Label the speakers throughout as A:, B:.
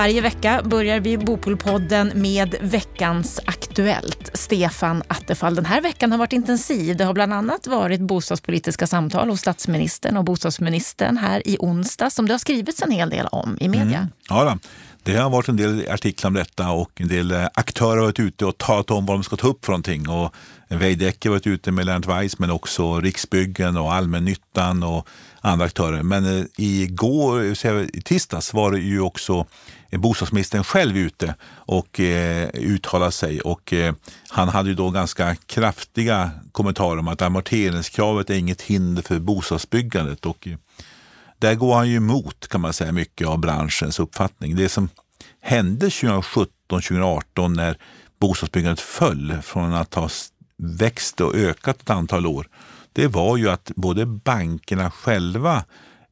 A: Varje vecka börjar vi Bopolpodden med veckans Aktuellt. Stefan Attefall, den här veckan har varit intensiv. Det har bland annat varit bostadspolitiska samtal hos statsministern och bostadsministern här i onsdag som det har skrivits en hel del om i media. Mm.
B: Ja, då. Det har varit en del artiklar om detta och en del eh, aktörer har varit ute och talat om vad de ska ta upp för någonting. Och Veidekke har varit ute med Lennart Weiss men också Riksbyggen och Allmännyttan och andra aktörer. Men eh, igår, i tisdags, var det ju också bostadsministern själv ute och eh, uttalade sig. Och, eh, han hade ju då ganska kraftiga kommentarer om att amorteringskravet är inget hinder för bostadsbyggandet. Och, eh, där går han ju emot kan man säga mycket av branschens uppfattning. Det som hände 2017-2018 när bostadsbyggandet föll från att ha växt och ökat ett antal år, det var ju att både bankerna själva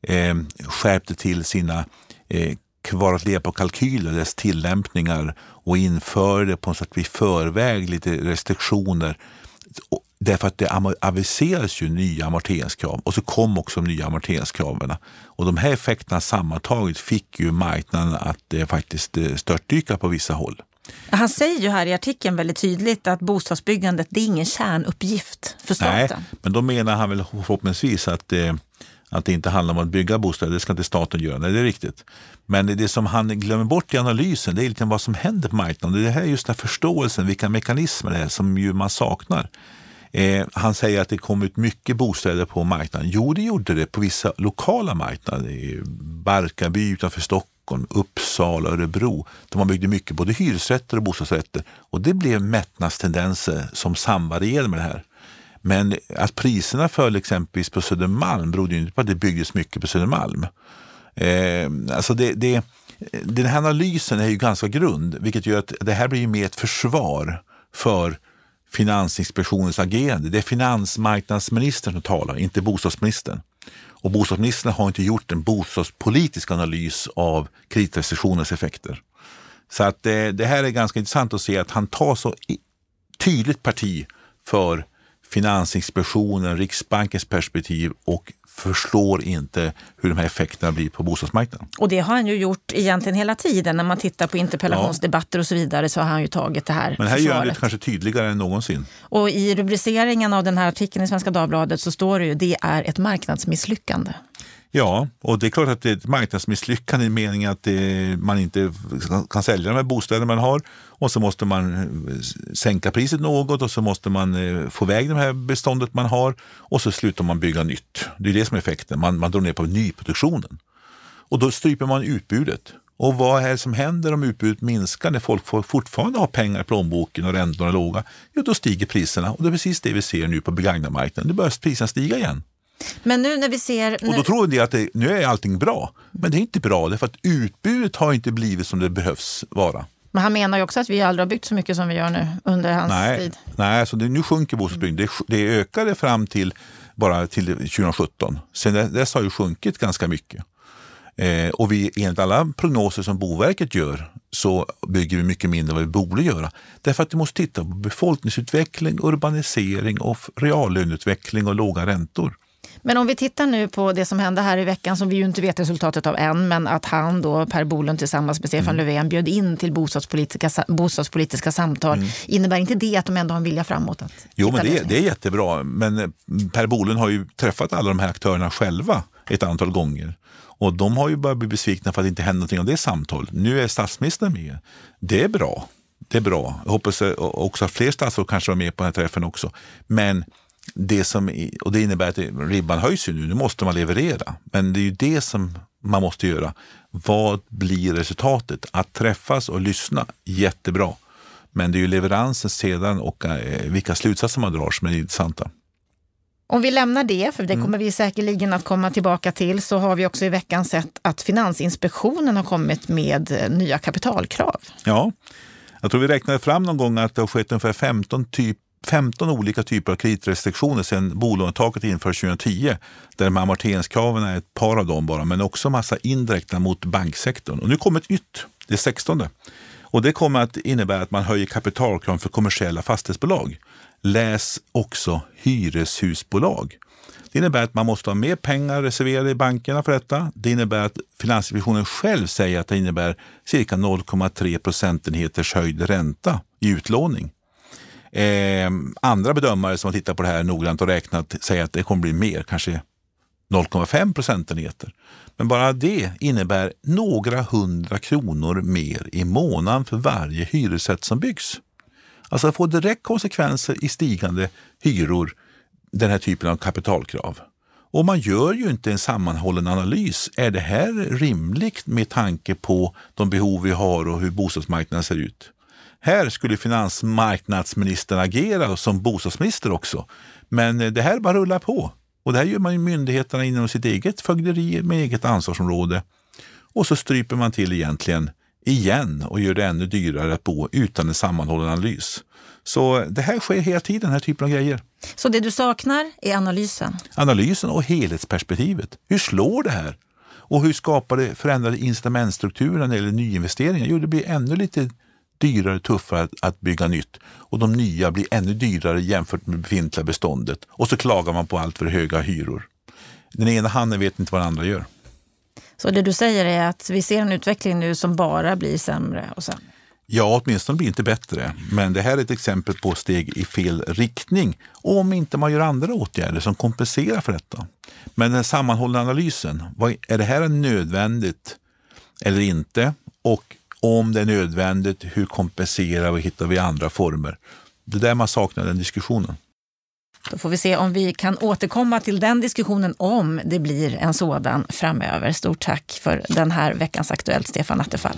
B: eh, skärpte till sina eh, kvar att leva på-kalkyler, dess tillämpningar och införde på något sätt i förväg lite restriktioner. Därför att det aviserades ju nya amorteringskrav och så kom också de nya amorteringskraven. Och de här effekterna sammantaget fick ju marknaden att eh, faktiskt störtdyka på vissa håll.
A: Han säger ju här i artikeln väldigt tydligt att bostadsbyggandet det är ingen kärnuppgift för staten.
B: Nej, men då menar han väl förhoppningsvis att eh, att det inte handlar om att bygga bostäder, det ska inte staten göra. Nej, det är riktigt. Men det som han glömmer bort i analysen, det är lite vad som händer på marknaden. Det här är just den förståelsen, vilka mekanismer det är som ju man saknar. Eh, han säger att det kom ut mycket bostäder på marknaden. Jo, det gjorde det på vissa lokala marknader. Barkarby utanför Stockholm, Uppsala, Örebro. Där man byggde mycket både hyresrätter och bostadsrätter. Och det blev mättnadstendenser som samvarierade med det här. Men att priserna föll exempelvis på Södermalm berodde inte på att det byggdes mycket på Södermalm. Eh, alltså det, det, den här analysen är ju ganska grund, vilket gör att det här blir mer ett försvar för Finansinspektionens agerande. Det är finansmarknadsministern som talar, inte bostadsministern. Och bostadsministern har inte gjort en bostadspolitisk analys av kreditrestriktionens effekter. Så att det, det, här är ganska intressant att se att han tar så tydligt parti för Finansinspektionen, Riksbankens perspektiv och förstår inte hur de här effekterna blir på bostadsmarknaden.
A: Och det har han ju gjort egentligen hela tiden. När man tittar på interpellationsdebatter och så vidare så har han ju tagit det här
B: Men här försvaret. gör han det kanske tydligare än någonsin.
A: Och i rubriceringen av den här artikeln i Svenska Dagbladet så står det ju det är ett marknadsmisslyckande.
B: Ja, och det är klart att det är ett marknadsmisslyckande i meningen att det, man inte kan sälja de här bostäderna man har och så måste man eh, sänka priset något och så måste man eh, få iväg det här beståndet man har och så slutar man bygga nytt. Det är det som är effekten, man, man drar ner på nyproduktionen. Och då stryper man utbudet. Och vad är det som händer om utbudet minskar när folk fortfarande har pengar i plånboken och räntorna är låga? Jo, då stiger priserna och det är precis det vi ser nu på begagnarmarknaden. Nu börjar priserna stiga igen.
A: Men nu när vi ser...
B: Och då tror vi att det, nu är allting bra. Men det är inte bra därför att utbudet har inte blivit som det behövs vara.
A: Men han menar ju också att vi aldrig har byggt så mycket som vi gör nu under hans
B: nej,
A: tid.
B: Nej, alltså det, nu sjunker bostadsbyggandet. Det, det ökade fram till bara till 2017. Sen dess har det sjunkit ganska mycket. Eh, och vi, enligt alla prognoser som Boverket gör så bygger vi mycket mindre än vad vi borde göra. Därför att vi måste titta på befolkningsutveckling, urbanisering och reallöneutveckling och låga räntor.
A: Men om vi tittar nu på det som hände här i veckan som vi ju inte vet resultatet av än, men att han då, Per Bolund tillsammans med Stefan mm. Löfven bjöd in till bostadspolitiska, bostadspolitiska samtal. Mm. Innebär inte det att de ändå har en vilja framåt?
B: Jo, men det, det är jättebra. Men eh, Per Bolund har ju träffat alla de här aktörerna själva ett antal gånger. Och de har ju börjat bli besvikna för att det inte händer någonting av det samtalet. Nu är statsministern med. Det är bra. Det är bra. Jag hoppas också att fler statsråd kanske var med på den här träffen också. Men det som, och det innebär att ribban höjs ju nu, nu måste man leverera. Men det är ju det som man måste göra. Vad blir resultatet? Att träffas och lyssna, jättebra. Men det är ju leveransen sedan och eh, vilka slutsatser man drar som är intressanta.
A: Om vi lämnar det, för det mm. kommer vi säkerligen att komma tillbaka till, så har vi också i veckan sett att Finansinspektionen har kommit med eh, nya kapitalkrav.
B: Ja, jag tror vi räknade fram någon gång att det har skett ungefär 15 typ 15 olika typer av kreditrestriktioner sedan bolånetaket infördes 2010. Där amorteringskraven är ett par av dem bara, men också massa indirekta mot banksektorn. Och nu kommer ett nytt, det 16. Och det kommer att innebära att man höjer kapitalkraven för kommersiella fastighetsbolag. Läs också hyreshusbolag. Det innebär att man måste ha mer pengar reserverade i bankerna för detta. Det innebär att Finansinspektionen själv säger att det innebär cirka 0,3 procentenheters höjd ränta i utlåning. Eh, andra bedömare som har tittat på det här noggrant och räknat säger att det kommer bli mer, kanske 0,5 procentenheter. Men bara det innebär några hundra kronor mer i månaden för varje hyresrätt som byggs. Alltså det får direkt konsekvenser i stigande hyror, den här typen av kapitalkrav. Och man gör ju inte en sammanhållen analys. Är det här rimligt med tanke på de behov vi har och hur bostadsmarknaden ser ut? Här skulle finansmarknadsministern agera som bostadsminister också. Men det här bara rullar på. Och det här gör man ju myndigheterna inom sitt eget fögderi med eget ansvarsområde. Och så stryper man till egentligen igen och gör det ännu dyrare att bo utan en sammanhållen analys. Så det här sker hela tiden, den här typen av grejer.
A: Så det du saknar är analysen?
B: Analysen och helhetsperspektivet. Hur slår det här? Och hur skapar det förändrade incitamentstrukturer när det gäller nyinvesteringar? Jo, det blir ännu lite dyrare, tuffare att, bygga nytt och de nya blir ännu dyrare jämfört med befintliga beståndet. Och så klagar man på allt för höga hyror. Den ena handen vet inte vad den andra gör.
A: Så det du säger är att vi ser en utveckling nu som bara blir sämre och sämre?
B: Ja, åtminstone blir det inte bättre. Men det här är ett exempel på steg i fel riktning om inte man gör andra åtgärder som kompenserar för detta. Men den sammanhållna analysen, är det här nödvändigt eller inte? Och om det är nödvändigt, hur kompenserar vi? Hittar vi andra former? Det är där man saknar den diskussionen.
A: Då får vi se om vi kan återkomma till den diskussionen om det blir en sådan framöver. Stort tack för den här veckans Aktuellt, Stefan Attefall.